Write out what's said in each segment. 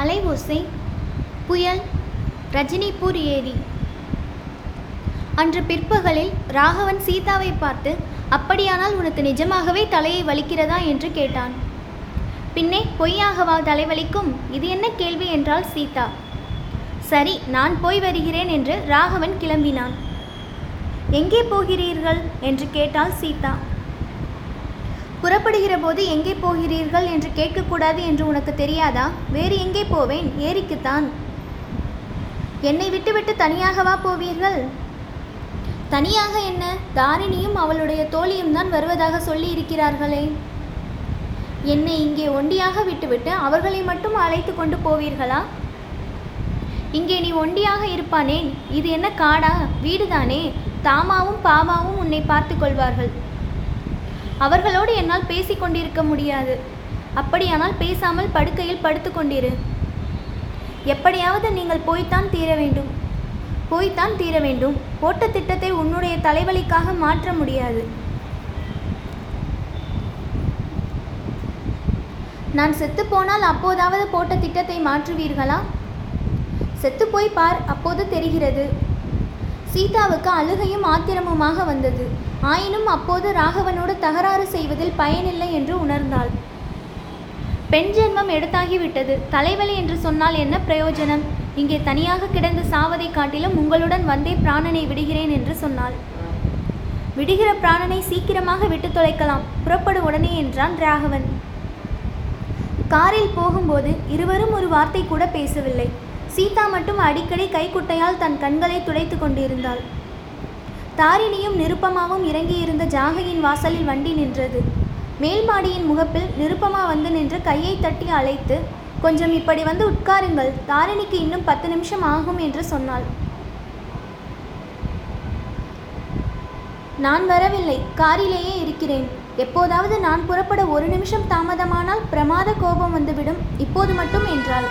அலைவோசை புயல் ரஜினிபூர் ஏரி. அன்று பிற்பகலில் ராகவன் சீதாவை பார்த்து அப்படியானால் உனக்கு நிஜமாகவே தலையை வலிக்கிறதா? என்று கேட்டான். பின்னே பொய்யாகவா தலைவலிக்கும் இது என்ன கேள்வி? என்றாள் சீதா. சரி நான் போய் வருகிறேன் என்று ராகவன் கிளம்பினான். எங்கே போகிறீர்கள்? என்று கேட்டாள் சீதா. புறப்படுகிற போது எங்கே போகிறீர்கள் என்று கேட்கக்கூடாது என்று உனக்கு தெரியாதா? வேறு எங்கே போவேன்? ஏரிக்குத்தான். என்னை விட்டுவிட்டு தனியாகவா போவீர்கள்? தனியாக என்ன? தாரிணியும் அவளுடைய தோழியும் தான் வருவதாக சொல்லி இருக்கிறார்களே. என்னை இங்கே ஒண்டியாக விட்டுவிட்டு அவர்களை மட்டும் அழைத்து கொண்டு போவீர்களா? இங்கே நீ ஒண்டியாக இருப்பானேன்? இது என்ன காடா? வீடுதானே? தாமாவும் பாமாவும் உன்னை பார்த்து கொள்வார்கள். அவர்களோடு என்னால் பேசி கொண்டிருக்க முடியாது. அப்படியானால் பேசாமல் படுக்கையில் படுத்து கொண்டிரு. எப்படியாவது நீங்கள் போய்த்தான் தீர வேண்டும். போய்த்தான் தீர வேண்டும். போட்ட திட்டத்தை உன்னுடைய தலைவலிக்காக மாற்ற முடியாது. நான் செத்து போனால் அப்போதாவது போட்ட திட்டத்தை மாற்றுவீர்களா? செத்து போய் பார் அப்போது தெரிகிறது. சீதாவுக்கு அழுகையும் ஆத்திரமுமாக வந்தது. ஆயினும் அப்போது ராகவனோடு தகராறு செய்வதில் பயனில்லை என்று உணர்ந்தாள். பெண் ஜென்மம் எடுத்தாகிவிட்டது. தலைவலி என்று சொன்னால் என்ன பிரயோஜனம்? இங்கே தனியாக கிடந்து சாவதை காட்டிலும் உங்களுடன் வந்தே பிராணனை விடுகிறேன் என்று சொன்னாள். விடுகிற பிராணனை சீக்கிரமாக விட்டு தொலைக்கலாம். புறப்படு உடனே என்றான் ராகவன். காரில் போகும்போது இருவரும் ஒரு வார்த்தை கூட பேசவில்லை. சீதா மட்டும் அடிக்கடி கைக்குட்டையால் தன் கண்களை துடைத்து கொண்டிருந்தாள். தாரிணியும் நிருப்பமாவும் இறங்கியிருந்த ஜாகையின் வாசலில் வண்டி நின்றது. மேல் மாடியின் முகப்பில் நிருப்பமா வந்து நின்று கையை தட்டி அழைத்து கொஞ்சம் இப்படி வந்து உட்காருங்கள் தாரிணிக்கு இன்னும் பத்து நிமிஷம் ஆகும் என்று சொன்னாள். நான் வரவில்லை காரிலேயே இருக்கிறேன். எப்போதாவது நான் புறப்பட ஒரு நிமிஷம் தாமதமானால் பிரமாத கோபம் வந்துவிடும் இப்போது மட்டும் என்றாள்.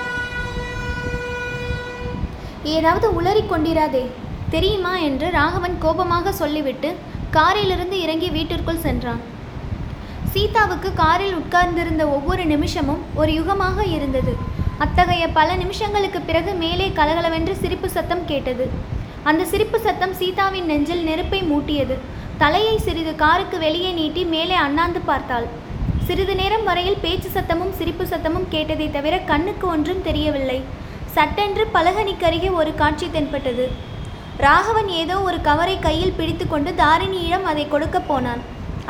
ஏதாவது உளறிக் கொண்டிராதே. தெரியுமா என்று ராகவன் கோபமாக சொல்லிவிட்டு காரிலிருந்து இறங்கி வீட்டிற்குள் சென்றான். சீதாவுக்கு காரில் உட்கார்ந்திருந்த ஒவ்வொரு நிமிஷமும் ஒரு யுகமாக இருந்தது. அத்தகைய பல நிமிஷங்களுக்கு பிறகு மேலே கலகலவென்று சிரிப்பு சத்தம் கேட்டது. அந்த சிரிப்பு சத்தம் சீதாவின் நெஞ்சில் நெருப்பை மூட்டியது. தலையை சிறிது காருக்கு வெளியே நீட்டி மேலே அண்ணாந்து பார்த்தாள். சிறிது நேரம் வரையில் பேச்சு சத்தமும் சிரிப்பு சத்தமும் கேட்டதை தவிர கண்ணுக்கு ஒன்றும் தெரியவில்லை. சட்டென்று பலகனிக்கருகே ஒரு காட்சி தென்பட்டது. ராகவன் ஏதோ ஒரு கவரை கையில் பிடித்துக்கொண்டு தாரிணியிடம் அதை கொடுக்கப் போனான்.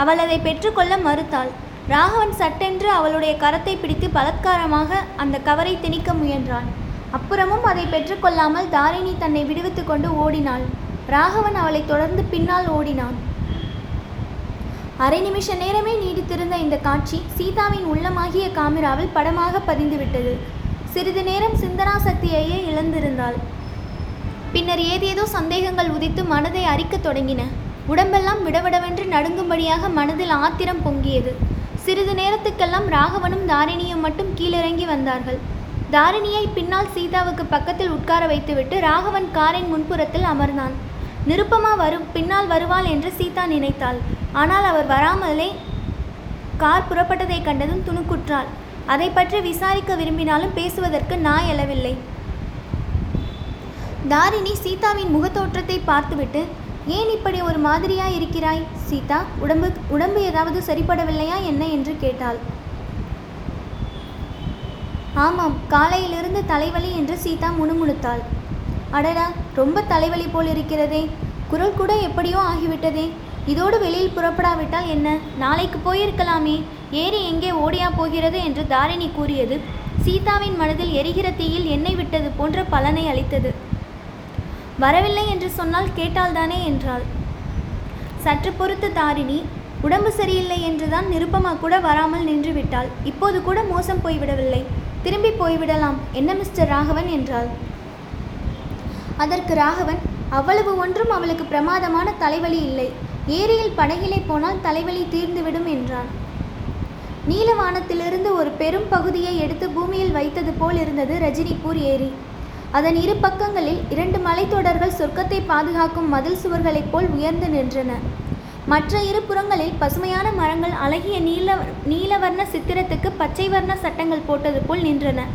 அவள் அதை பெற்றுக்கொள்ள மறுத்தாள். ராகவன் சட்டென்று அவளுடைய கரத்தை பிடித்து பலத்காரமாக அந்த கவரை திணிக்க முயன்றான். அப்புறமும் அதை பெற்றுக்கொள்ளாமல் தாரிணி தன்னை விடுவித்து கொண்டு ஓடினாள். ராகவன் அவளை தொடர்ந்து பின்னால் ஓடினான். அரை நிமிஷ நேரமே நீடித்திருந்த இந்த காட்சி சீதாவின் உள்ளமாகிய காமிராவில் படமாக பதிந்துவிட்டது. சிறிது நேரம் சிந்தனா சக்தியையே இழந்திருந்தாள். பின்னர் ஏதேதோ சந்தேகங்கள் உதித்து மனதை அரிக்கத் தொடங்கின. உடம்பெல்லாம் விடவிடவென்று நடுங்கும்படியாக மனதில் ஆத்திரம் பொங்கியது. சிறிது நேரத்துக்கெல்லாம் ராகவனும் தாரிணியும் மட்டும் கீழிறங்கி வந்தார்கள். தாரிணியை பின்னால் சீதாவுக்கு பக்கத்தில் உட்கார வைத்துவிட்டு ராகவன் காரின் முன்புறத்தில் அமர்ந்தான். நிருப்பமா வரும் பின்னால் வருவாள் என்று சீதா நினைத்தாள். ஆனால் அவர் வராமலே கார் புறப்பட்டதைக் கண்டதும் துணுக்குற்றாள். அதை பற்றி விசாரிக்க விரும்பினாலும் பேசுவதற்கு நாய் எழவில்லை. தாரிணி சீதாவின் முகத்தோற்றத்தை பார்த்துவிட்டு ஏன் இப்படி ஒரு மாதிரியா இருக்கிறாய்? சீதா உடம்பு உடம்பு ஏதாவது சரிப்படவில்லையா என்ன? என்று கேட்டாள். ஆமாம் காலையிலிருந்து தலைவலி என்று சீதா முணுமுணுத்தாள். அடடா ரொம்ப தலைவலி போல் இருக்கிறதே. குரல் கூட எப்படியோ ஆகிவிட்டதே. இதோடு வெளியில் புறப்படாவிட்டால் என்ன? நாளைக்கு போயிருக்கலாமே. ஏறி எங்கே ஓடியா போகிறது என்று தாரிணி கூறியது. சீதாவின் மனதில் எரிகிற தீயில் எண்ணெய் விட்டது போன்ற பலனை அளித்தது. வரவில்லை என்று சொன்னால் கேட்டால்தானே என்றாள். சற்று பொறுத்து தாரிணி உடம்பு சரியில்லை என்றுதான் நிருப்பமா கூட வராமல் நின்று விட்டாள். இப்போது கூட மோசம் போய்விடவில்லை திரும்பி போய்விடலாம் என்ன மிஸ்டர் ராகவன் என்றாள். அதற்கு ராகவன் அவ்வளவு ஒன்றும் அவளுக்கு பிரமாதமான தலைவலி இல்லை. ஏரியில் படகிலே போனால் தலைவலி தீர்ந்துவிடும் என்றான். நீலவானத்திலிருந்து ஒரு பெரும் பகுதியை எடுத்து பூமியில் வைத்தது போல் இருந்தது ரஜினிபூர் ஏரி. அதன் இரு பக்கங்களில் இரண்டு மலைத்தொடர்கள் சொர்க்கத்தை பாதுகாக்கும் மதில் சுவர்களைப் போல் உயர்ந்து நின்றன. மற்ற இரு புறங்களில் பசுமையான மரங்கள் அழகிய நீல நீலவர்ண சித்திரத்துக்கு பச்சை வர்ண சட்டங்கள் போட்டது போல் நின்றன.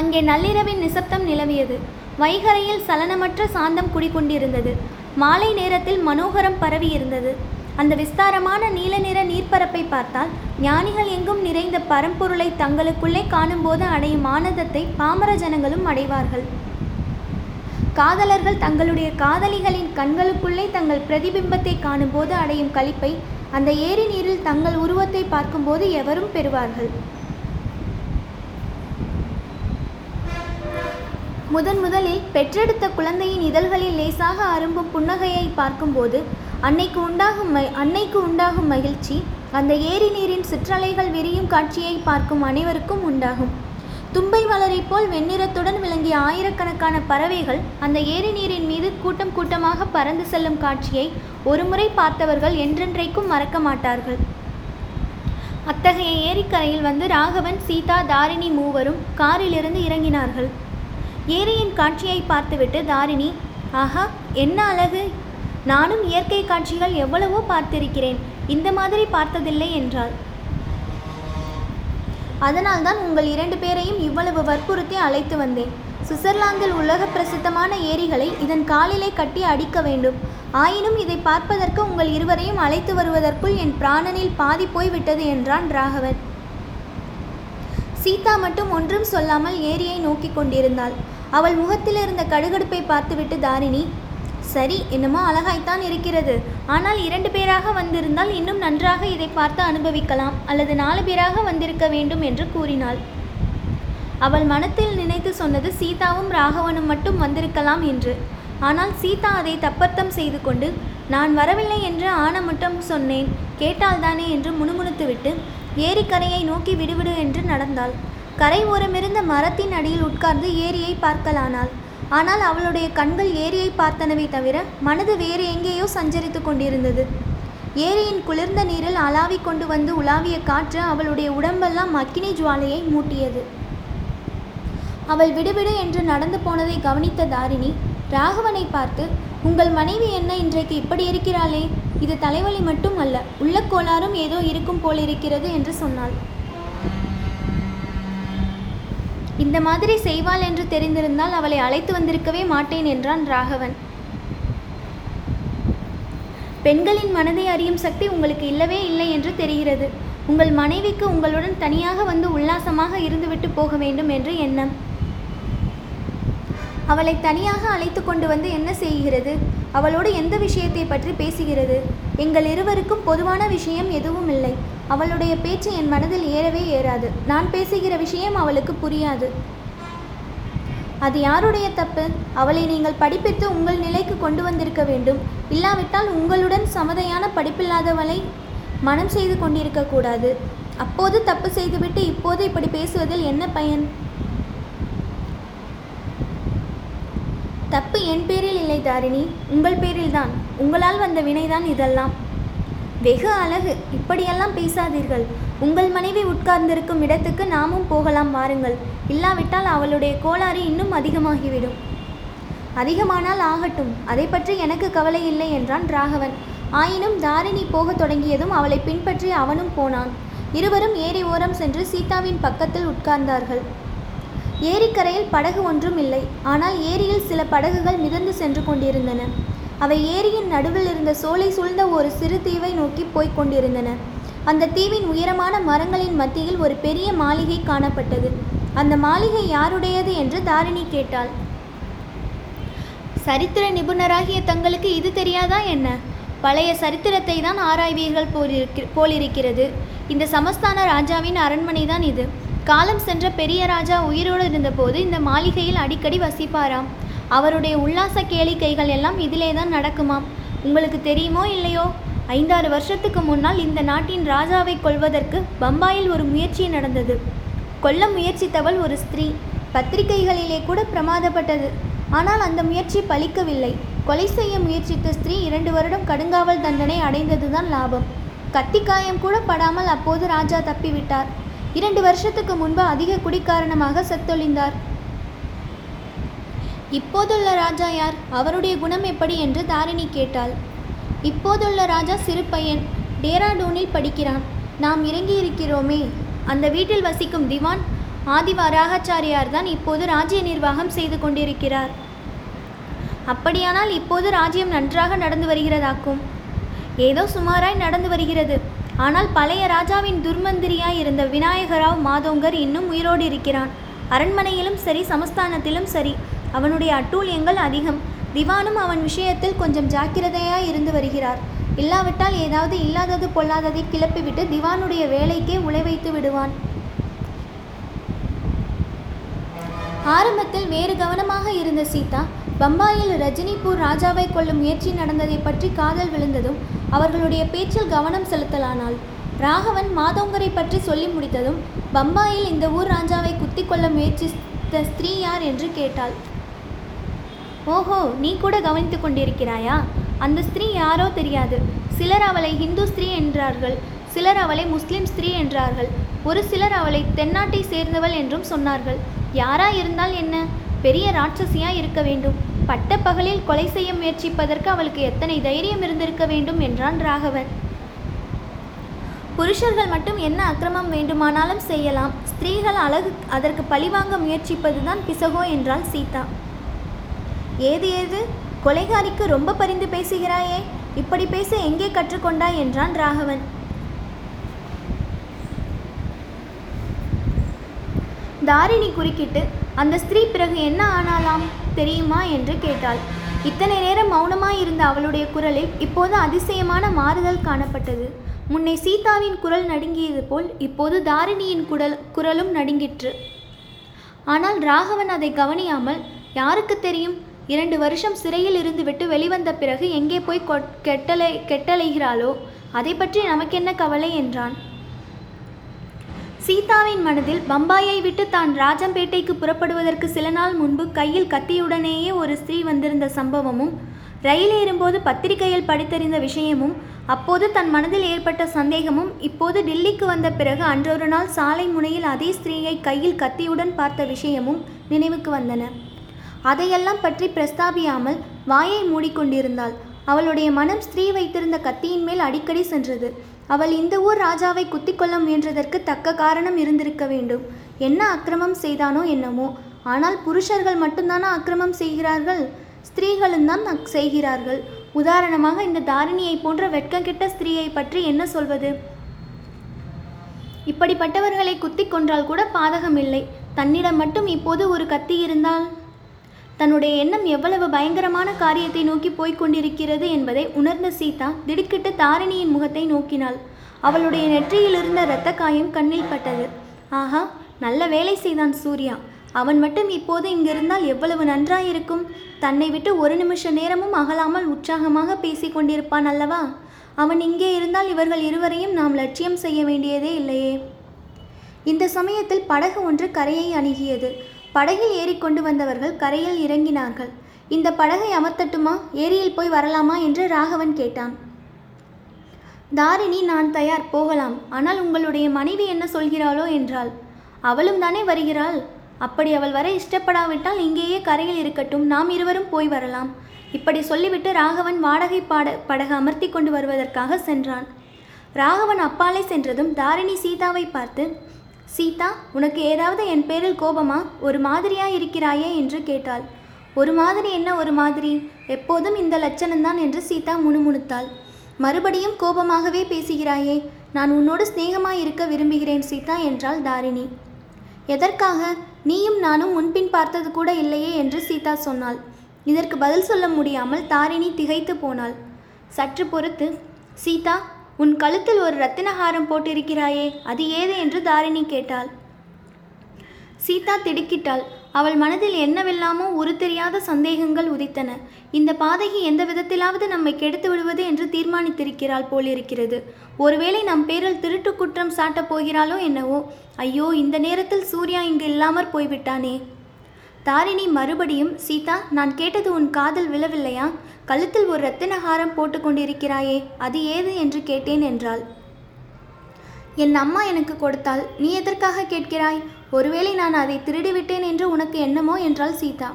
அங்கே நள்ளிரவின் நிசப்தம் நிலவியது. வைகரையில் சலனமற்ற சாந்தம் குடிகொண்டிருந்தது. மாலை நேரத்தில் மனோகரம் பரவியிருந்தது. அந்த விஸ்தாரமான நீல நிற நீர்ப்பரப்பை பார்த்தால் ஞானிகள் எங்கும் நிறைந்த பரம்பொருளை தங்களுக்குள்ளே காணும்போது அடையும் ஆனந்தத்தை பாமர ஜனங்களும் அடைவார்கள். காதலர்கள் தங்களுடைய காதலிகளின் கண்களுக்குள்ளே தங்கள் பிரதிபிம்பத்தை காணும்போது அடையும் களிப்பை அந்த ஏரி நீரில் தங்கள் உருவத்தை பார்க்கும்போது எவரும் பெறுவார்கள். முதன் முதலில் பெற்றெடுத்த குழந்தையின் இதழ்களில் லேசாக அரும்பும் புன்னகையை பார்க்கும்போது அன்னைக்கு உண்டாகும் ம அன்னைக்கு உண்டாகும் மகிழ்ச்சி அந்த ஏரி நீரின் சிற்றலைகள் விரியும் காட்சியை பார்க்கும் அனைவருக்கும் உண்டாகும். தும்பை வளரை போல் வெண்ணிறத்துடன் விளங்கிய ஆயிரக்கணக்கான பறவைகள் அந்த ஏரி நீரின் மீது கூட்டம் கூட்டமாக பறந்து செல்லும் காட்சியை ஒருமுறை பார்த்தவர்கள் என்றென்றைக்கும் மறக்க மாட்டார்கள். அத்தகைய ஏரிக்கரையில் வந்து ராகவன் சீதா தாரிணி மூவரும் காரிலிருந்து இறங்கினார்கள். ஏரியின் காட்சியை பார்த்துவிட்டு தாரிணி ஆஹா என்ன அழகு! நானும் இயற்கை காட்சிகள் எவ்வளவோ பார்த்திருக்கிறேன். இந்த மாதிரி பார்த்ததில்லை என்றாள். அதனால்தான் உங்கள் இரண்டு பேரையும் இவ்வளவு வற்புறுத்தி அழைத்து வந்தேன். சுவிட்சர்லாந்தில் உலக பிரசித்தமான ஏரிகளை இதன் காலிலே கட்டி அடிக்க வேண்டும். ஆயினும் இதை பார்ப்பதற்கு உங்கள் இருவரையும் அழைத்து வருவதற்குள் என் பிராணனில் பாதி போய்விட்டது என்றான் ராகவன். சீதா மட்டும் ஒன்றும் சொல்லாமல் ஏரியை நோக்கி கொண்டிருந்தாள். அவள் முகத்தில் இருந்த கடுகடுப்பை பார்த்துவிட்டு தாரிணி சரி என்னமோ அழகாய்த்தான் இருக்கிறது. ஆனால் இரண்டு பேராக வந்திருந்தால் இன்னும் நன்றாக இதை பார்த்து அனுபவிக்கலாம் அல்லது நாலு பேராக வந்திருக்க வேண்டும் என்று கூறினாள். அவள் மனத்தில் நினைத்து சொன்னது சீதாவும் ராகவனும் மட்டும் வந்திருக்கலாம் என்று. ஆனால் சீதா அதை தப்பர்த்தம் செய்து கொண்டு நான் வரவில்லை என்று ஆன மட்டும் சொன்னேன் கேட்டால்தானே? என்று முணுமுணுத்துவிட்டு ஏரிக்கரையை நோக்கி விடுவிடு என்று நடந்தாள். கரை ஓரமிருந்த மரத்தின் அடியில் உட்கார்ந்து ஏரியை பார்க்கலானாள். ஆனால் அவளுடைய கண்கள் ஏரியை பார்த்தனவே தவிர மனது வேறு எங்கேயோ சஞ்சரித்து கொண்டிருந்தது. ஏரியின் குளிர்ந்த நீரில் அலாவி கொண்டு வந்து உலாவிய காற்று அவளுடைய உடம்பெல்லாம் அக்கினி ஜுவாலையை மூட்டியது. அவள் விடுவிடு என்று நடந்து போனதை கவனித்த தாரிணி ராகவனை பார்த்து உங்கள் மனைவி என்ன இன்றைக்கு இப்படி இருக்கிறாளே? இது தலைவலி மட்டும் அல்ல உள்ள கோளாறும் ஏதோ இருக்கும் போலிருக்கிறது என்று சொன்னாள். இந்த மாதிரி செய்வாள் என்று தெரிந்திருந்தால் அவளை அழைத்து வந்திருக்கவே மாட்டேன் என்றான் ராகவன். பெண்களின் மனதை அறியும் சக்தி உங்களுக்கு இல்லவே இல்லை என்று தெரிகிறது. உங்கள் மனைவிக்கு உங்களுடன் தனியாக வந்து உல்லாசமாக இருந்துவிட்டு போக வேண்டும் என்று எண்ணம். அவளை தனியாக அழைத்து கொண்டு வந்து என்ன செய்கிறது? அவளோடு எந்த விஷயத்தை பற்றி பேசுகிறது? எங்கள் இருவருக்கும் பொதுவான விஷயம் எதுவும் இல்லை. அவளுடைய பேச்சு என் மனதில் ஏறவே ஏறாது. நான் பேசுகிற விஷயம் அவளுக்கு புரியாது. அது யாருடைய தப்பு? அவளை நீங்கள் படிப்பித்து உங்கள் நிலைக்கு கொண்டு வந்திருக்க வேண்டும். இல்லாவிட்டால் உங்களுடன் சமதையான படிப்பில்லாதவளை மனம் செய்து கொண்டிருக்க கூடாது. அப்போது தப்பு செய்துவிட்டு இப்போது இப்படி பேசுவதில் என்ன பயன்? தப்பு என் பேரில் இல்லை தாரிணி. உங்கள் பேரில்தான். உங்களால் வந்த வினைதான் இதெல்லாம். வெகு அழகு. இப்படியெல்லாம் பேசாதீர்கள். உங்கள் மனைவி உட்கார்ந்திருக்கும் இடத்துக்கு நாமும் போகலாம் வாருங்கள். இல்லாவிட்டால் அவளுடைய கோளாறு இன்னும் அதிகமாகிவிடும். அதிகமானால் ஆகட்டும். அதை பற்றி எனக்கு கவலை இல்லை என்றான் ராகவன். ஆயினும் தாரிணி போகத் தொடங்கியதும் அவளை பின்பற்றி அவனும் போனான். இருவரும் ஏரி ஓரம் சென்று சீதாவின் பக்கத்தில் உட்கார்ந்தார்கள். ஏரிக்கரையில் படகு ஒன்றும் இல்லை. ஆனால் ஏரியில் சில படகுகள் மிதந்து சென்று கொண்டிருந்தன. அவை ஏரியின் நடுவில் இருந்த சோலை சூழ்ந்த ஒரு சிறு தீவை நோக்கி போய்க் கொண்டிருந்தன. அந்த தீவின் உயரமான மரங்களின் மத்தியில் ஒரு பெரிய மாளிகை காணப்பட்டது. அந்த மாளிகை யாருடையது என்று தாரிணி கேட்டாள். சரித்திர நிபுணராகிய தங்களுக்கு இது தெரியாதா என்ன? பழைய சரித்திரத்தை தான் ஆராய்வீர்கள் போலிருக்க போலிருக்கிறது. இந்த சமஸ்தான ராஜாவின் அரண்மனை தான் இது. காலம் சென்ற பெரிய ராஜா உயிரோடு இருந்தபோது இந்த மாளிகையில் அடிக்கடி வசிப்பாராம். அவருடைய உல்லாச கேளிக்கைகள் எல்லாம் இதிலே தான் நடக்குமாம். உங்களுக்கு தெரியுமோ இல்லையோ? ஐந்தாறு வருஷத்துக்கு முன்னால் இந்த நாட்டின் ராஜாவை கொல்வதற்கு பம்பாயில் ஒரு முயற்சி நடந்தது. கொல்ல முயற்சித்தவள் ஒரு ஸ்திரீ. பத்திரிகைகளிலே கூட பிரமாதப்பட்டது. ஆனால் அந்த முயற்சி பலிக்கவில்லை. கொலை செய்ய முயற்சித்த ஸ்திரீ இரண்டு வருடம் கடுங்காவல் தண்டனை அடைந்ததுதான் லாபம். கத்திக்காயம் கூட படாமல் அப்போது ராஜா தப்பிவிட்டார். இரண்டு வருஷத்துக்கு முன்பு அதிக குடி காரணமாக செத்தொழிந்தார். இப்போதுள்ள ராஜா யார்? அவருடைய குணம் எப்படி? என்று தாரிணி கேட்டாள். இப்போதுள்ள ராஜா சிறு பையன் டேராடூனில் படிக்கிறான். நாம் இறங்கி இருக்கிறோமே அந்த வீட்டில் வசிக்கும் திவான் ஆதிவராகாச்சாரியார் தான் இப்போது ராஜ்ய நிர்வாகம் செய்து கொண்டிருக்கிறார். அப்படியானால் இப்போது ராஜ்யம் நன்றாக நடந்து வருகிறதாக்கும்? ஏதோ சுமாராய் நடந்து வருகிறது. ஆனால் பழைய ராஜாவின் துர்மந்திரியாய் இருந்த விநாயகராவ் மாதோங்கர் இன்னும் உயிரோடு இருக்கிறான். அரண்மனையிலும் சரி சமஸ்தானத்திலும் சரி. அவனுடைய அட்டூழியங்கள் அதிகம். திவானும் அவன் விஷயத்தில் கொஞ்சம் ஜாக்கிரதையாய் இருந்து வருகிறார். இல்லாவிட்டால் ஏதாவது இல்லாதது பொல்லாததை கிளப்பிவிட்டு திவானுடைய வேலைக்கே உழை வைத்து விடுவான். ஆரம்பத்தில் வேறு கவனமாக இருந்த சீதா பம்பாயில் ரஜினிபூர் ராஜாவை கொல்லும் முயற்சி நடந்ததை பற்றி காதல் விழுந்ததும் அவர்களுடைய பேச்சில் கவனம் செலுத்தலானாள். ராகவன் மாதோங்கரை பற்றி சொல்லி முடித்ததும் பம்பாயில் இந்த ஊர் ராஜாவை குத்தி கொள்ள முயற்சி அந்த ஸ்திரீ யார் என்று கேட்டாள். ஓஹோ நீ கூட கவனித்து கொண்டிருக்கிறாயா? அந்த ஸ்திரீ யாரோ தெரியாது. சிலர் அவளை ஹிந்து ஸ்திரீ என்றார்கள் சிலர் அவளை முஸ்லிம் ஸ்திரீ என்றார்கள். ஒரு சிலர் அவளை தென்னாட்டை சேர்ந்தவள் என்றும் சொன்னார்கள். யாரா இருந்தால் என்ன? பெரிய ராட்சசியா இருக்க வேண்டும். பட்ட பகலில் கொலை செய்ய முயற்சிப்பதற்கு அவளுக்கு எத்தனை தைரியம் இருந்திருக்க வேண்டும் என்றான் ராகவன். புருஷர்கள் மட்டும் என்ன அக்கிரமம் வேண்டுமானாலும் செய்யலாம். ஸ்திரீகள் அழகு அதற்கு பழிவாங்க முயற்சிப்பதுதான் பிசகோ என்றாள் சீதா. ஏது ஏது? கொலைகாரிக்கு ரொம்ப பரிந்து பேசுகிறாயே. இப்படி பேச எங்கே கற்றுக்கொண்டாய் என்றான் ராகவன். தாரிணி குறுக்கிட்டு அந்த ஸ்திரீ பிறகு என்ன ஆனாலாம் தெரியுமா? என்று கேட்டாள். இத்தனை நேரம் மௌனமாய் இருந்த அவளுடைய குரலில் இப்போது அதிசயமான மாறுதல் காணப்பட்டது. முன்னே சீதாவின் குரல் நடுங்கியது போல் இப்போது தாரிணியின் குரல் குரலும் நடுங்கிற்று. ஆனால் ராகவன் அதை கவனியாமல் யாருக்கு தெரியும்? இரண்டு வருஷம் சிறையில் இருந்துவிட்டு வெளிவந்த பிறகு எங்கே போய் கொட்- கெட்டலை கெட்டலைகிறாளோ? அதை பற்றி நமக்கென்ன கவலை? என்றான். சீதாவின் மனதில் பம்பாயை விட்டு தான் ராஜம்பேட்டைக்கு புறப்படுவதற்கு சில நாள் முன்பு கையில் கத்தியுடனேயே ஒரு ஸ்திரீ வந்திருந்த சம்பவமும் ரயில் ஏறும்போது பத்திரிகையில் படித்தறிந்த விஷயமும் அப்போது தன் மனதில் ஏற்பட்ட சந்தேகமும் இப்போது டில்லிக்கு வந்த பிறகு அன்றொரு நாள் சாலை முனையில் அதே ஸ்திரீயை கையில் கத்தியுடன் பார்த்த விஷயமும் நினைவுக்கு வந்தன. அதையெல்லாம் பற்றி பிரஸ்தாபியாமல் வாயை மூடிக்கொண்டிருந்தாள். அவளுடைய மனம் ஸ்திரீ வைத்திருந்த கத்தியின் மேல் அடிக்கடி சென்றது. அவள் இந்த ஊர் ராஜாவை குத்தி கொள்ள முயன்றதற்கு தக்க காரணம் இருந்திருக்க வேண்டும். என்ன அக்கிரமம் செய்தானோ என்னமோ. ஆனால் புருஷர்கள் மட்டும்தானா அக்கிரமம் செய்கிறார்கள்? ஸ்திரீகளும் தான் செய்கிறார்கள். உதாரணமாக இந்த தாரிணியை போன்ற வெட்கங்கெட்ட ஸ்திரீயை பற்றி என்ன சொல்வது? இப்படிப்பட்டவர்களை குத்திக் கொன்றால் கூட பாதகமில்லை தன்னிடம் மட்டும் இப்போது ஒரு கத்தி இருந்தால்? தன்னுடைய எண்ணம் எவ்வளவு பயங்கரமான காரியத்தை நோக்கி போய்க் கொண்டிருக்கிறது என்பதை உணர்ந்த சீதா திடுக்கிட்டு தாரிணியின் முகத்தை நோக்கினாள். அவளுடைய நெற்றியில் இருந்த இரத்த காயம் கண்ணில் பட்டது. ஆஹா நல்ல வேலை செய்தான் சூர்யா. அவன் மட்டும் இப்போது இங்கிருந்தால் எவ்வளவு நன்றாயிருக்கும்? தன்னை விட்டு ஒரு நிமிஷ நேரமும் அகலாமல் உற்சாகமாக பேசிக் கொண்டிருப்பான் அல்லவா? அவன் இங்கே இருந்தால் இவர்கள் இருவரையும் நாம் லட்சியம் செய்ய வேண்டியதே இல்லையே. இந்த சமயத்தில் படகு ஒன்று கரையை அணுகியது. படகில் ஏறிக்கொண்டு வந்தவர்கள் கரையில் இறங்கினார்கள். இந்த படகை அமர்த்தட்டுமா? ஏரியில் போய் வரலாமா? என்று ராகவன் கேட்டான். தாரிணி நான் தயார் போகலாம். ஆனால் உங்களுடைய மனைவி என்ன சொல்கிறாளோ என்றாள். அவளும் தானே வருகிறாள்? அப்படி அவள் வர இஷ்டப்படாவிட்டால் இங்கேயே கரையில் இருக்கட்டும் நாம் இருவரும் போய் வரலாம். இப்படி சொல்லிவிட்டு ராகவன் வாடகை பாட படகு அமர்த்தி கொண்டு வருவதற்காக சென்றான். ராகவன் அப்பாலே சென்றதும் தாரிணி சீதாவை பார்த்து சீதா உனக்கு ஏதாவது என் பேரில் கோபமா? ஒரு மாதிரியா இருக்கிறாயே? என்று கேட்டாள். ஒரு மாதிரி என்ன ஒரு மாதிரி? எப்போதும் இந்த லட்சணம்தான் என்று சீதா முணுமுணுத்தாள். மறுபடியும் கோபமாகவே பேசுகிறாயே? நான் உன்னோடு சிநேகமாய் இருக்க விரும்புகிறேன் சீதா என்றாள் தாரிணி. எதற்காக? நீயும் நானும் முன்பின் பார்த்தது கூட இல்லையே என்று சீதா சொன்னாள். இதற்கு பதில் சொல்ல முடியாமல் தாரிணி திகைத்து போனாள். சற்று பொறுத்து சீதா உன் கழுத்தில் ஒரு ரத்தினஹாரம் போட்டிருக்கிறாயே அது ஏது? என்று தாரிணி கேட்டாள். சீதா திடுக்கிட்டாள். அவள் மனதில் என்னவெல்லாமோ உருத்தெரியாத சந்தேகங்கள் உதித்தன. இந்த பாதகி எந்த விதத்திலாவது நம்மை கெடுத்து விடுவது என்று தீர்மானித்திருக்கிறாள் போலிருக்கிறது. ஒருவேளை நம் பேரில் திருட்டு குற்றம் சாட்டப் போகிறாளோ என்னவோ? ஐயோ இந்த நேரத்தில் சூர்யா இங்கு இல்லாமற் போய்விட்டானே. தாரிணி மறுபடியும் சீதா நான் கேட்டது உன் காதில் விழவில்லையா? கழுத்தில் ஒரு ரத்தினஹாரம் போட்டுக்கொண்டிருக்கிறாயே அது ஏது? என்று கேட்டேன் என்றாள். என் அம்மா எனக்கு கொடுத்தால் நீ எதற்காக கேட்கிறாய்? ஒருவேளை நான் அதை திருடிவிட்டேன் என்று உனக்கு என்னமோ என்றாள் சீதா.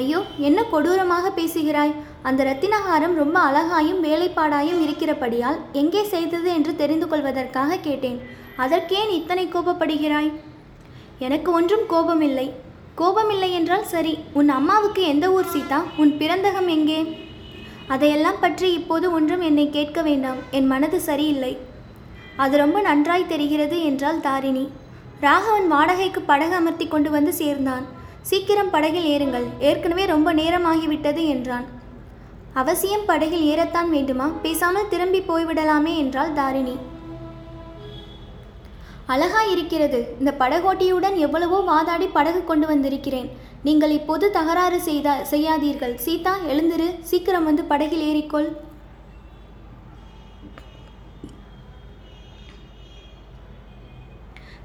ஐயோ என்ன கொடூரமாக பேசுகிறாய்? அந்த ரத்தினஹாரம் ரொம்ப அழகாயும் வேலைப்பாடாயும் இருக்கிறபடியால் எங்கே செய்தது என்று தெரிந்து கொள்வதற்காக கேட்டேன். அதற்கேன் இத்தனை கோபப்படுகிறாய்? எனக்கு ஒன்றும் கோபமில்லை. கோபமில்லை என்றால் சரி உன் அம்மாவுக்கு எந்த ஊர் சீதா? உன் பிறந்தகம் எங்கே? அதையெல்லாம் பற்றி இப்போது ஒன்றும் என்னை கேட்க வேண்டாம். என் மனது சரியில்லை. அது ரொம்ப நன்றாய் தெரிகிறது என்றாள் தாரிணி. ராகவன் வாடகைக்கு படகு அமர்த்தி கொண்டு வந்து சேர்ந்தான். சீக்கிரம் படகில் ஏறுங்கள். ஏற்கனவே ரொம்ப நேரமாகிவிட்டது என்றான். அவசியம் படகில் ஏறத்தான் வேண்டுமா? பேசாமல் திரும்பி போய்விடலாமே என்றாள் தாரிணி. அழகா இருக்கிறது. இந்த படகோட்டியுடன் எவ்வளவோ வாதாடி படகு கொண்டு வந்திருக்கிறேன். நீங்கள் இப்போது தகராறு செய்தா செய்யாதீர்கள். சீதா எழுந்திரு. சீக்கிரம் வந்து படகில் ஏறிக்கொள்.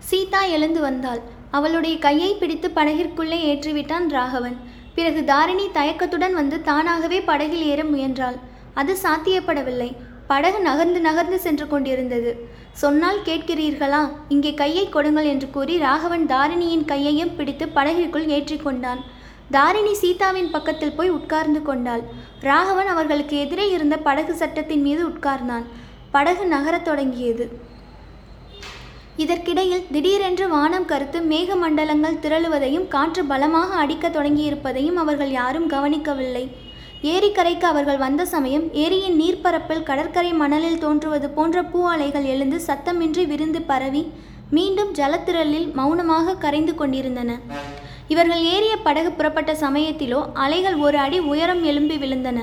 சீதா எழுந்து வந்தாள். அவளுடைய கையை பிடித்து படகிற்குள்ளே ஏற்றிவிட்டான் ராகவன். பிறகு தாரிணி தயக்கத்துடன் வந்து தானாகவே படகில் ஏற முயன்றாள். அது சாத்தியப்படவில்லை. படகு நகர்ந்து நகர்ந்து சென்று கொண்டிருந்தது. சொன்னால் கேட்கிறீர்களா? இங்கே கையை கொடுங்கள் என்று கூறி ராகவன் தாரிணியின் கையையும் பிடித்து படகிற்குள் ஏற்றிக்கொண்டான் தாரிணி சீதாவின் பக்கத்தில் போய் உட்கார்ந்து கொண்டாள். ராகவன் அவர்களுக்கு எதிரே இருந்த படகு சட்டத்தின் மீது உட்கார்ந்தான். படகு நகரத் தொடங்கியது. இதற்கிடையில் திடீரென்று வானம் கருத்து மேகமண்டலங்கள் திரளுவதையும் காற்று பலமாக அடிக்கத் தொடங்கியிருப்பதையும் அவர்கள் யாரும் கவனிக்கவில்லை. ஏரிக்கரைக்கு அவர்கள் வந்த சமயம் ஏரியின் நீர்ப்பரப்பில் கடற்கரை மணலில் தோன்றுவது போன்ற பூ அலைகள் எழுந்து சத்தமின்றி விருந்து பரவி மீண்டும் ஜலத்திரளில் மௌனமாக கரைந்து கொண்டிருந்தன. இவர்கள் ஏறிய படகு புறப்பட்ட சமயத்திலோ அலைகள் ஒரு அடி உயரம் எழும்பி விழுந்தன.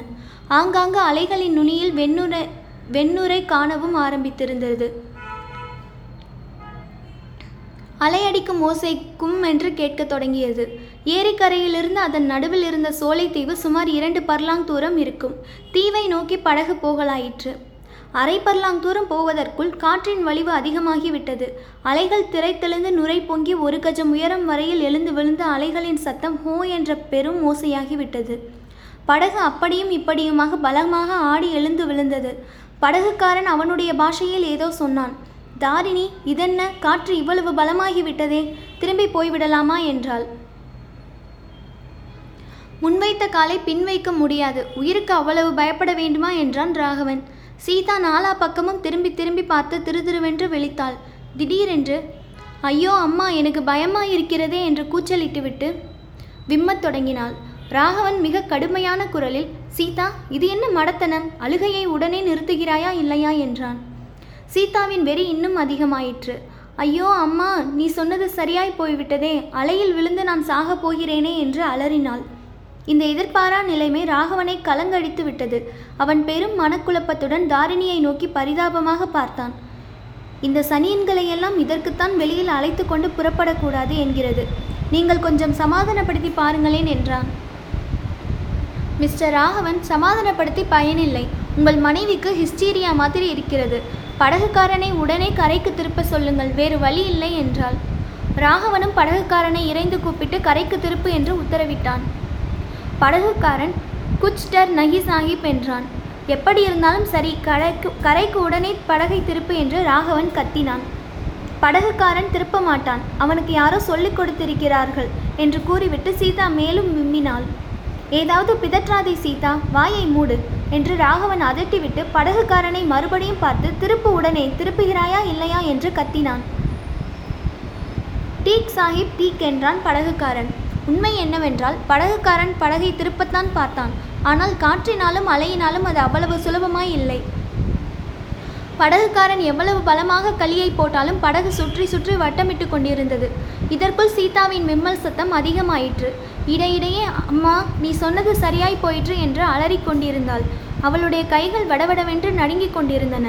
ஆங்காங்கு அலைகளின் நுனியில் வெண்ணுரை வெண்ணுரை காணவும் ஆரம்பித்திருந்தது. அலையடிக்கும் ஓசை கும் என்று கேட்கத் தொடங்கியது. ஏரிக்கரையிலிருந்து அதன் நடுவில் இருந்த சோலைத்தீவு சுமார் இரண்டு பர்லாங் தூரம் இருக்கும். தீவை நோக்கி படகு போகலாயிற்று. அரை பர்லாங் தூரம் போவதற்குள் காற்றின் வலிவு அதிகமாகிவிட்டது. அலைகள் திரைத்தெழுந்து நுரை பொங்கி ஒரு கஜம் உயரம் வரையில் எழுந்து விழுந்த அலைகளின் சத்தம் ஹோ என்ற பெரும் ஓசையாகிவிட்டது. படகு அப்படியும் இப்படியுமாக பலமாக ஆடி எழுந்து விழுந்தது. படகுக்காரன் அவனுடைய பாஷையில் ஏதோ சொன்னான். தாரிணி இதென்ன? காற்று இவ்வளவு பலமாகிவிட்டதே. திரும்பி போய்விடலாமா? என்றாள். முன்வைத்த காலை பின் வைக்க முடியாது. உயிருக்கு அவ்வளவு பயப்பட வேண்டுமா? என்றான் ராகவன். சீதா நாலா பக்கமும் திரும்பி திரும்பி பார்த்து திருதிருவென்று விழித்தாள். திடீரென்று ஐயோ அம்மா எனக்கு பயமாயிருக்கிறதே என்று கூச்சலிட்டுவிட்டு விம்மத் தொடங்கினாள். ராகவன் மிக கடுமையான குரலில் சீதா இது என்ன மடத்தனம்? அழுகையை உடனே நிறுத்துகிறாயா? இல்லையா? என்றான். சீதாவின் வெறி இன்னும் அதிகமாயிற்று. ஐயோ அம்மா நீ சொன்னது சரியாய் போய்விட்டதே. அலையில் விழுந்து நான் சாகப் போகிறேனே என்று அலறினாள். இந்த எதிர்பாரா நிலைமை ராகவனை கலங்கடித்து விட்டது. அவன் பெரும் மனக்குழப்பத்துடன் தாரிணியை நோக்கி பரிதாபமாக பார்த்தான். இந்த சனியன்களையெல்லாம் இதற்குத்தான் வெளியில் அழைத்து கொண்டு புறப்படக்கூடாது என்கிறது. நீங்கள் கொஞ்சம் சமாதானப்படுத்தி பாருங்களேன் என்றான். மிஸ்டர் ராகவன் சமாதானப்படுத்தி பயனில்லை. உங்கள் மனைவிக்கு ஹிஸ்டீரியா மாதிரி இருக்கிறது. படகுக்காரனை உடனே கரைக்கு திருப்ப சொல்லுங்கள் வேறு வழி இல்லை என்றாள். ராகவனும் படகுக்காரனை இறைந்து கூப்பிட்டு கரைக்கு திருப்பு என்று உத்தரவிட்டான். படகுக்காரன் குச்டர் நகி சாஹிப் என்றான். எப்படி இருந்தாலும் சரி கரைக்கு கரைக்கு உடனே படகை திருப்பு என்று ராகவன் கத்தினான். படகுக்காரன் திருப்ப மாட்டான். அவனுக்கு யாரோ சொல்லிக் கொடுத்திருக்கிறார்கள் என்று கூறிவிட்டு சீதா மேலும் விம்மினாள். ஏதாவது பிதற்றாதே சீதா வாயை மூடு. என்று ராகவன் அதட்டிவிட்டு படகுக்காரனை மறுபடியும் பார்த்து திருப்பு உடனே திருப்புகிறாயா இல்லையா? என்று கத்தினான். டீக் சாஹிப் டீக் என்றான் படகுக்காரன். உண்மை என்னவென்றால் படகுக்காரன் படகை திருப்பத்தான் பார்த்தான். ஆனால் காற்றினாலும் அலையினாலும் அது அவ்வளவு சுலபமாய் இல்லை. படகுக்காரன் எவ்வளவு பலமாக கலியை போட்டாலும் படகு சுற்றி சுற்றி வட்டமிட்டு கொண்டிருந்தது. இதற்குள் சீதாவின் விம்மல் சத்தம் அதிகமாயிற்று. இடையிடையே அம்மா நீ சொன்னது சரியாய் போயிற்று என்று அலறிக் கொண்டிருந்தாள். அவளுடைய கைகள் வடவடவென்று நடுங்கிக் கொண்டிருந்தன.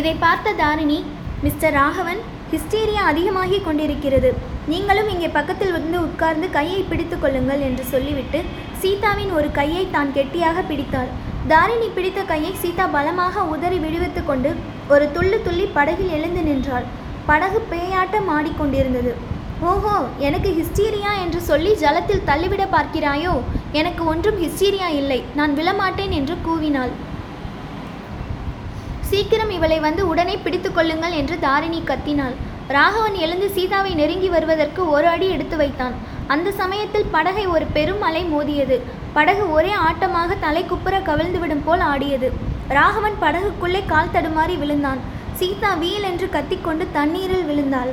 இதை பார்த்த தாரிணி மிஸ்டர் ராகவன் ஹிஸ்டீரியா அதிகமாகி கொண்டிருக்கிறது. நீங்களும் இங்கே பக்கத்தில் வந்து உட்கார்ந்து கையை பிடித்து கொள்ளுங்கள் என்று சொல்லிவிட்டு சீதாவின் ஒரு கையை தான் கெட்டியாக பிடித்தாள். தாரிணி பிடித்த கையை சீதா பலமாக உதறி விடுவித்து கொண்டு ஒரு துள்ளு துள்ளி படகில் எழுந்து நின்றாள். படகு பேயாட்டம் ஆடிக்கொண்டிருந்தது ஓஹோ எனக்கு ஹிஸ்டீரியா என்று சொல்லி ஜலத்தில் தள்ளிவிட பார்க்கிறாயோ? எனக்கு ஒன்றும் ஹிஸ்டீரியா இல்லை. நான் விழமாட்டேன் என்று கூவினாள். சீக்கிரம் இவளை வந்து உடனே பிடித்து கொள்ளுங்கள் என்று தாரிணி கத்தினாள். ராகவன் எழுந்து சீதாவை நெருங்கி வருவதற்கு ஒரு அடி எடுத்து வைத்தான். அந்த சமயத்தில் படகை ஒரு பெரும் அலை மோதியது. படகு ஒரே ஆட்டமாக தலை குப்புற கவிழ்ந்துவிடும் போல் ஆடியது. ராகவன் படகுக்குள்ளே கால் தடுமாறி விழுந்தான். சீதா வீல் என்று கத்திக்கொண்டு தண்ணீரில் விழுந்தாள்.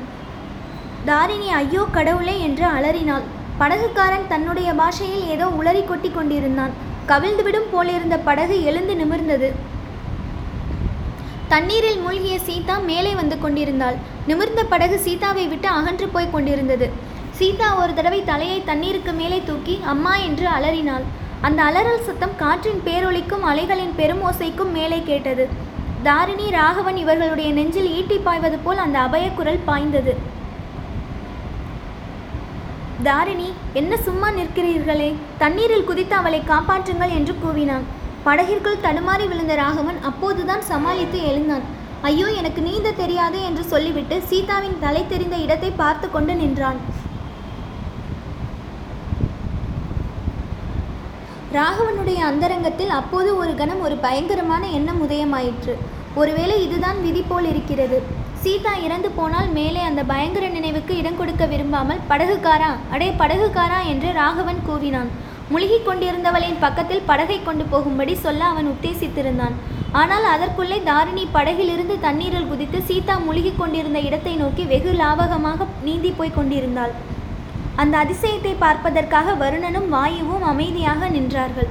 தாரிணி ஐயோ கடவுளே என்று அலறினாள். படகுக்காரன் தன்னுடைய பாஷையில் ஏதோ உளறி கொட்டி கொண்டிருந்தான். கவிழ்ந்துவிடும் போலிருந்த படகு எழுந்து நிமிர்ந்தது. தண்ணீரில் மூழ்கிய சீதா மேலே வந்து கொண்டிருந்தாள். நிமிர்ந்த படகு சீதாவை விட்டு அகன்று போய் கொண்டிருந்தது. சீதா ஒரு தடவை தலையை தண்ணீருக்கு மேலே தூக்கி அம்மா என்று அலறினாள். அந்த அலறல் சத்தம் காற்றின் பேரொலிக்கும் அலைகளின் பெருமோசைக்கும் மேலே கேட்டது. தாரிணி ராகவன் இவர்களுடைய நெஞ்சில் ஈட்டி பாய்வது போல் அந்த அபயக்குரல் பாய்ந்தது. தாரிணி என்ன சும்மா நிற்கிறீர்களே? தண்ணீரில் குதித்து அவளை காப்பாற்றுங்கள் என்று கூவினான். படகிற்குள் தடுமாறி விழுந்த ராகவன் அப்போதுதான் சமாளித்து எழுந்தான். ஐயோ எனக்கு நீந்த தெரியாது என்று சொல்லிவிட்டு சீதாவின் தலை தெரிந்த இடத்தை பார்த்து கொண்டு நின்றான். ராகவனுடைய அந்தரங்கத்தில் அப்போது ஒரு கணம் ஒரு பயங்கரமான எண்ணம் உதயமாயிற்று. ஒருவேளை இதுதான் விதி போல் இருக்கிறது. சீதா இறந்து போனால் மேலே அந்த பயங்கர நினைவுக்கு இடம் கொடுக்க விரும்பாமல் படகுக்காரா? அடே படகுக்காரா? என்று ராகவன் கூவினான். முழுகிக் கொண்டிருந்தவளின் பக்கத்தில் படகை கொண்டு போகும்படி சொல்ல அவன் உத்தேசித்திருந்தான். ஆனால் அதற்குள்ளே தாரிணி படகிலிருந்து தண்ணீரில் குதித்து சீதா முழுகிக் கொண்டிருந்த இடத்தை நோக்கி வெகு லாவகமாக நீந்தி போய் கொண்டிருந்தாள். அந்த அதிசயத்தை பார்ப்பதற்காக வருணனும் வாயுவும் அமைதியாக நின்றார்கள்.